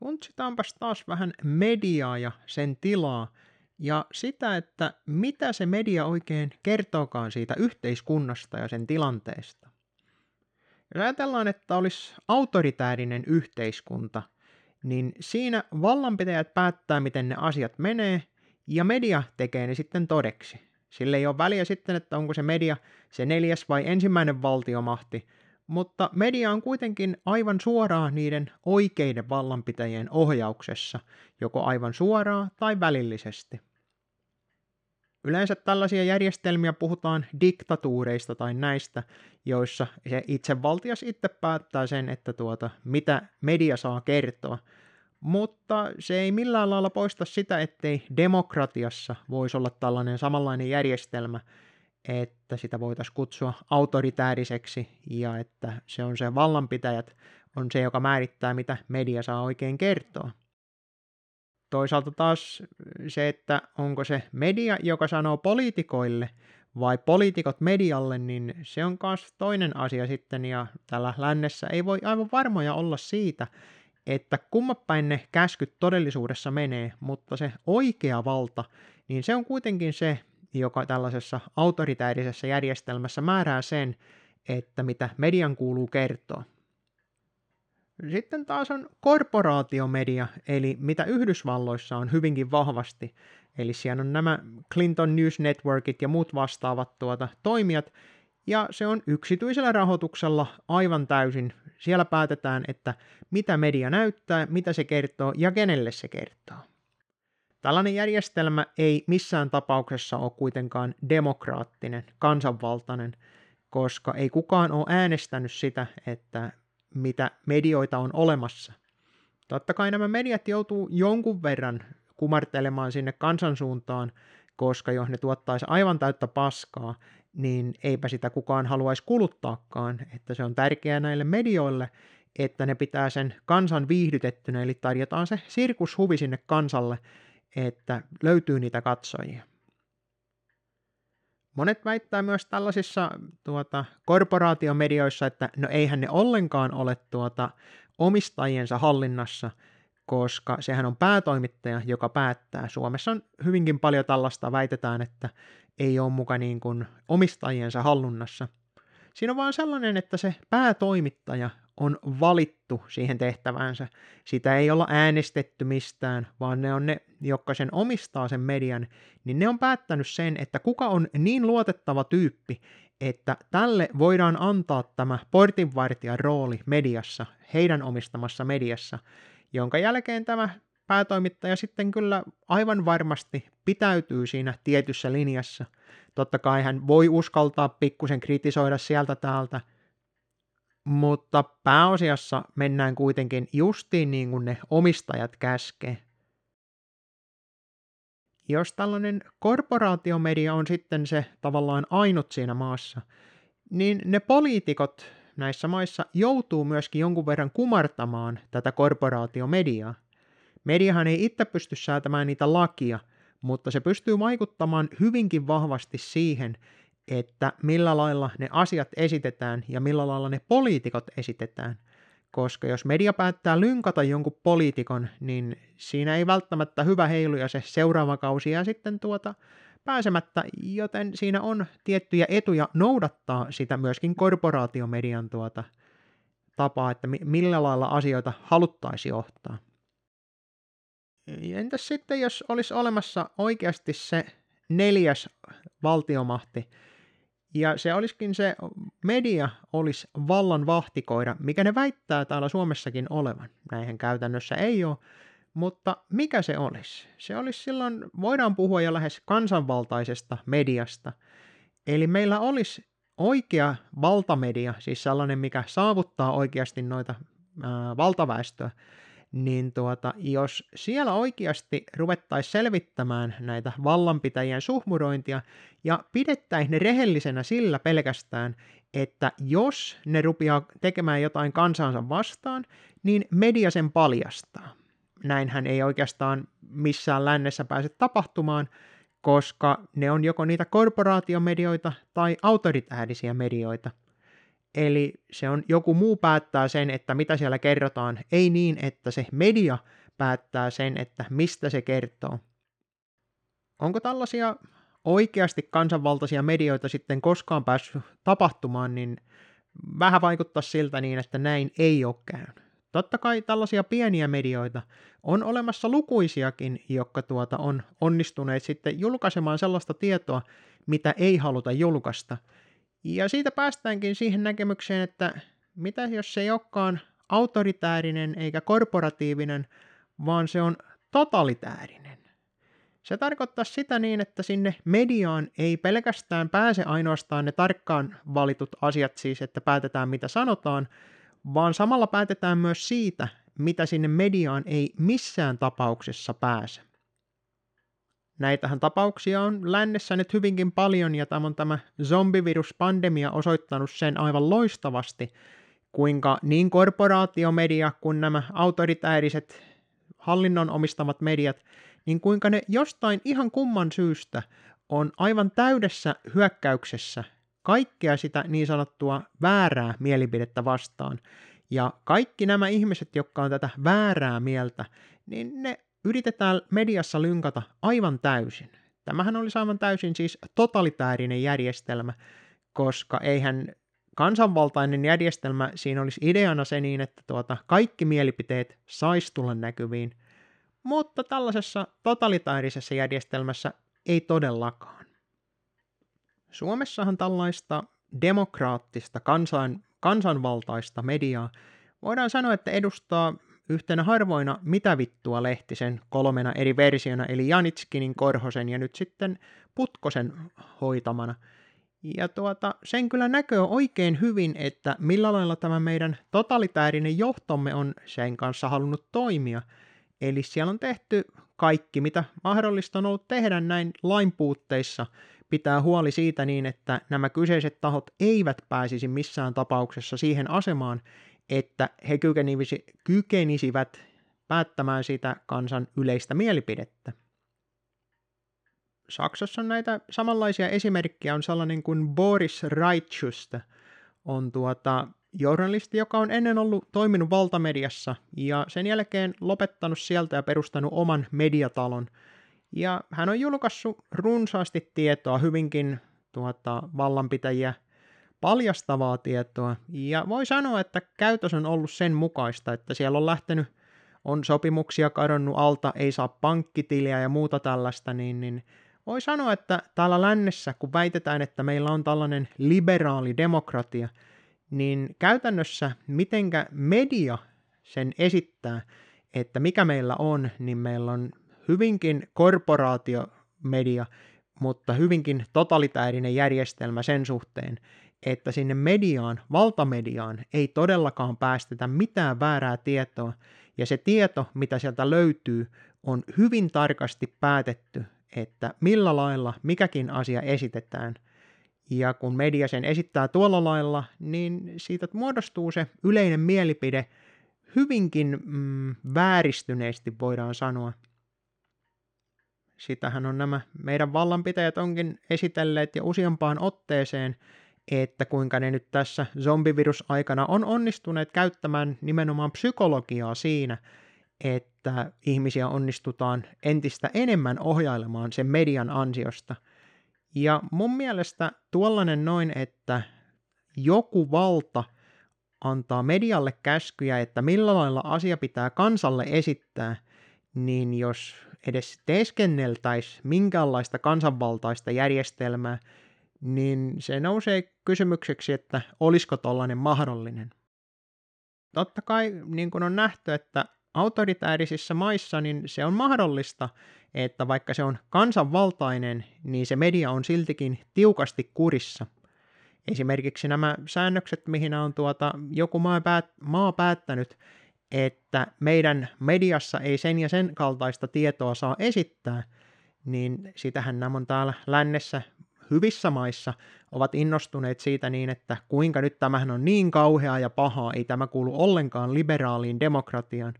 Funtsitaanpas taas vähän mediaa ja sen tilaa ja sitä, että mitä se media oikein kertookaan siitä yhteiskunnasta ja sen tilanteesta. Jos ajatellaan, että olisi autoritäärinen yhteiskunta, niin siinä vallanpitäjät päättää, miten ne asiat menee, ja media tekee ne sitten todeksi. Sille ei ole väliä sitten, että onko se media se neljäs vai ensimmäinen valtiomahti, mutta media on kuitenkin aivan suoraan niiden oikeiden vallanpitäjien ohjauksessa, joko aivan suoraan tai välillisesti. Yleensä tällaisia järjestelmiä puhutaan diktatuureista tai näistä, joissa se itsevaltias itse päättää sen, että tuota, mitä media saa kertoa. Mutta se ei millään lailla poista sitä, ettei demokratiassa voisi olla tällainen samanlainen järjestelmä, että sitä voitaisiin kutsua autoritääriseksi ja että se on se vallanpitäjät on se, joka määrittää, mitä media saa oikein kertoa. Toisaalta taas se, että onko se media, joka sanoo poliitikoille vai poliitikot medialle, niin se on myös toinen asia sitten ja tällä lännessä ei voi aivan varmoja olla siitä, että kummapäin ne käskyt todellisuudessa menee, mutta se oikea valta, niin se on kuitenkin se, joka tällaisessa autoritäärisessä järjestelmässä määrää sen, että mitä median kuuluu kertoa. Sitten taas on korporaatiomedia, eli mitä Yhdysvalloissa on hyvinkin vahvasti. Eli siellä on nämä Clinton News Networkit ja muut vastaavat tuota toimijat, ja se on yksityisellä rahoituksella aivan täysin. Siellä päätetään, että mitä media näyttää, mitä se kertoo ja kenelle se kertoo. Tällainen järjestelmä ei missään tapauksessa ole kuitenkaan demokraattinen, kansanvaltainen, koska ei kukaan ole äänestänyt sitä, että mitä medioita on olemassa. Totta kai nämä mediat joutuu jonkun verran kumartelemaan sinne kansansuuntaan, koska jos ne tuottaisi aivan täyttä paskaa, niin eipä sitä kukaan haluaisi kuluttaakaan, että se on tärkeää näille medioille, että ne pitää sen kansan viihdytettynä, eli tarjotaan se sirkushuvi sinne kansalle, että löytyy niitä katsojia. Monet väittää myös tällaisissa tuota, korporaatiomedioissa, että no eihän ne ollenkaan ole tuota, omistajiensa hallinnassa, koska sehän on päätoimittaja, joka päättää. Suomessa on hyvinkin paljon tällaista, väitetään, että ei ole muka niin kuin omistajiensa hallunnassa. Siinä on vaan sellainen, että se päätoimittaja on valittu siihen tehtävänsä. Sitä ei olla äänestetty mistään, vaan ne on ne, jotka sen omistaa sen median, niin ne on päättänyt sen, että kuka on niin luotettava tyyppi, että tälle voidaan antaa tämä portinvartijan rooli mediassa, heidän omistamassa mediassa, jonka jälkeen tämä päätoimittaja sitten kyllä aivan varmasti pitäytyy siinä tietyssä linjassa. Totta kai hän voi uskaltaa pikkusen kritisoida sieltä täältä, mutta pääosiassa mennään kuitenkin justiin niin kuin ne omistajat käskee. Jos tällainen korporaatiomedia on sitten se tavallaan ainut siinä maassa, niin ne poliitikot näissä maissa joutuu myöskin jonkun verran kumartamaan tätä korporaatiomediaa. Mediahan ei itse pysty säätämään niitä lakia, mutta se pystyy vaikuttamaan hyvinkin vahvasti siihen, että millä lailla ne asiat esitetään ja millä lailla ne poliitikot esitetään. Koska jos media päättää lynkata jonkun poliitikon, niin siinä ei välttämättä hyvä heilu ja se seuraava kausi ja sitten tuota pääsemättä, joten siinä on tiettyjä etuja noudattaa sitä myöskin korporaatiomedian tuota tapaa, että millä lailla asioita haluttaisiin johtaa. Entäs sitten, jos olisi olemassa oikeasti se neljäs valtiomahti, ja se olisikin se, media olisi vallan vahtikoira, mikä ne väittää täällä Suomessakin olevan. Näinhän käytännössä ei ole, mutta mikä se olisi? Se olisi silloin, voidaan puhua jo lähes kansanvaltaisesta mediasta. Eli meillä olisi oikea valtamedia, siis sellainen, mikä saavuttaa oikeasti noita ää, valtaväestöä, niin tuota, jos siellä oikeasti ruvettaisiin selvittämään näitä vallanpitäjien suhmurointia ja pidettäisiin ne rehellisenä sillä pelkästään, että jos ne rupeaa tekemään jotain kansansa vastaan, niin media sen paljastaa. Näinhän ei oikeastaan missään lännessä pääse tapahtumaan, koska ne on joko niitä korporaatiomedioita tai autoritäärisiä medioita. Eli se on joku muu päättää sen, että mitä siellä kerrotaan, ei niin, että se media päättää sen, että mistä se kertoo. Onko tällaisia oikeasti kansanvaltaisia medioita sitten koskaan päässyt tapahtumaan, niin vähän vaikuttaa siltä niin, että näin ei ole käynyt. Totta kai tällaisia pieniä medioita on olemassa lukuisiakin, jotka tuota on onnistuneet sitten julkaisemaan sellaista tietoa, mitä ei haluta julkaista. Ja siitä päästäänkin siihen näkemykseen, että mitä jos se ei olekaan autoritäärinen eikä korporatiivinen, vaan se on totalitäärinen. Se tarkoittaa sitä niin, että sinne mediaan ei pelkästään pääse ainoastaan ne tarkkaan valitut asiat, siis että päätetään mitä sanotaan, vaan samalla päätetään myös siitä, mitä sinne mediaan ei missään tapauksessa pääse. Näitähän tapauksia on lännessä nyt hyvinkin paljon ja tämä on tämä zombiviruspandemia osoittanut sen aivan loistavasti, kuinka niin korporaatiomedia kuin nämä autoritääriset hallinnon omistamat mediat, niin kuinka ne jostain ihan kumman syystä on aivan täydessä hyökkäyksessä kaikkea sitä niin sanottua väärää mielipidettä vastaan. Ja kaikki nämä ihmiset, jotka on tätä väärää mieltä, niin ne yritetään mediassa lynkata aivan täysin. Tämähän oli aivan täysin siis totalitäärinen järjestelmä, koska eihän kansanvaltainen järjestelmä, siinä olisi ideana se niin, että tuota, kaikki mielipiteet saisi tulla näkyviin, mutta tällaisessa totalitaarisessa järjestelmässä ei todellakaan. Suomessahan tällaista demokraattista kansan, kansanvaltaista mediaa voidaan sanoa, että edustaa yhtenä harvoina Mitä vittua lehtisen kolmena eri versiona, eli Janitskinin, Korhosen ja nyt sitten Putkosen hoitamana. Ja tuota, sen kyllä näkö oikein hyvin, että millä lailla tämä meidän totalitäärinen johtomme on sen kanssa halunnut toimia. Eli siellä on tehty kaikki, mitä mahdollista on ollut tehdä näin lain puutteissa, pitää huoli siitä niin, että nämä kyseiset tahot eivät pääsisi missään tapauksessa siihen asemaan, että he kykenisivät päättämään sitä kansan yleistä mielipidettä. Saksassa on näitä samanlaisia esimerkkejä, on sellainen kuin Boris Reitschuster, on tuota, journalisti, joka on ennen ollut toiminut valtamediassa ja sen jälkeen lopettanut sieltä ja perustanut oman mediatalon. Ja hän on julkaissut runsaasti tietoa, hyvinkin tuota, vallanpitäjiä paljastavaa tietoa, ja voi sanoa, että käytös on ollut sen mukaista, että siellä on lähtenyt, on sopimuksia kadonnut alta, ei saa pankkitiliä ja muuta tällaista, niin, niin voi sanoa, että täällä lännessä, kun väitetään, että meillä on tällainen liberaali demokratia, niin käytännössä mitenkä media sen esittää, että mikä meillä on, niin meillä on hyvinkin korporaatiomedia, mutta hyvinkin totalitäärinen järjestelmä sen suhteen, että sinne mediaan, valtamediaan, ei todellakaan päästetä mitään väärää tietoa, ja se tieto, mitä sieltä löytyy, on hyvin tarkasti päätetty, että millä lailla mikäkin asia esitetään. Ja kun media sen esittää tuolla lailla, niin siitä muodostuu se yleinen mielipide hyvinkin mm, vääristyneesti, voidaan sanoa. Sitähän on nämä meidän vallanpitäjät onkin esitelleet jo useampaan otteeseen, että kuinka ne nyt tässä zombivirusaikana on onnistuneet käyttämään nimenomaan psykologiaa siinä, että ihmisiä onnistutaan entistä enemmän ohjailemaan sen median ansiosta. Ja mun mielestä tuollainen noin, että joku valta antaa medialle käskyjä, että millä lailla asia pitää kansalle esittää, niin jos edes teeskenneltäisiin minkäänlaista kansanvaltaista järjestelmää, niin se nousee kysymykseksi, että olisiko tollainen mahdollinen. Totta kai niin kuin on nähty, että autoritäärisissä maissa niin se on mahdollista, että vaikka se on kansanvaltainen, niin se media on siltikin tiukasti kurissa. Esimerkiksi nämä säännökset, mihin on tuota, joku maa, päät- maa päättänyt, että meidän mediassa ei sen ja sen kaltaista tietoa saa esittää, niin sitähän nämä on täällä lännessä hyvissä maissa ovat innostuneet siitä niin, että kuinka nyt tämähän on niin kauhea ja paha, ei tämä kuulu ollenkaan liberaaliin demokratiaan.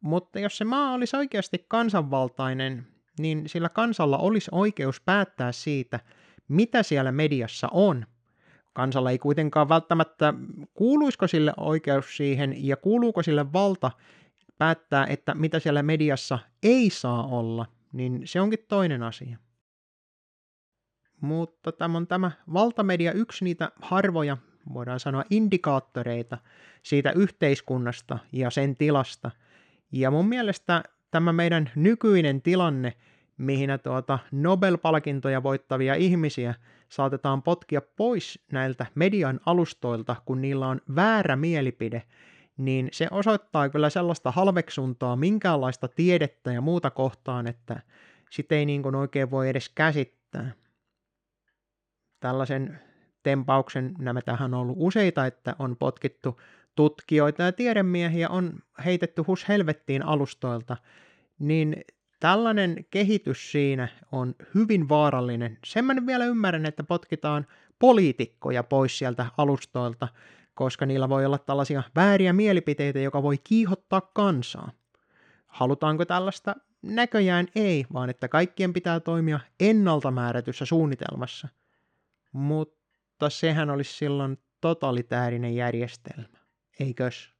Mutta jos se maa olisi oikeasti kansanvaltainen, niin sillä kansalla olisi oikeus päättää siitä, mitä siellä mediassa on. kansalla ei kuitenkaan välttämättä, kuuluisiko sille oikeus siihen ja kuuluuko sille valta päättää, että mitä siellä mediassa ei saa olla, niin se onkin toinen asia. Mutta tämä on tämä valtamedia yksi niitä harvoja, voidaan sanoa indikaattoreita siitä yhteiskunnasta ja sen tilasta. Ja mun mielestä tämä meidän nykyinen tilanne, mihin tuota Nobel-palkintoja voittavia ihmisiä saatetaan potkia pois näiltä median alustoilta, kun niillä on väärä mielipide, niin se osoittaa kyllä sellaista halveksuntaa minkäänlaista tiedettä ja muuta kohtaan, että sitä ei niin kuin oikein voi edes käsittää. Tällaisen tempauksen nämä tähän on ollut useita, että on potkittu tutkijoita ja tiedemiehiä, on heitetty hus helvettiin alustoilta, niin tällainen kehitys siinä on hyvin vaarallinen. Sen mä vielä ymmärrän, että potkitaan poliitikkoja pois sieltä alustoilta, koska niillä voi olla tällaisia vääriä mielipiteitä, joka voi kiihottaa kansaa. Halutaanko tällaista? Näköjään ei, vaan että kaikkien pitää toimia ennalta määrätyssä suunnitelmassa. Mutta sehän olisi silloin totalitäärinen järjestelmä, eikös?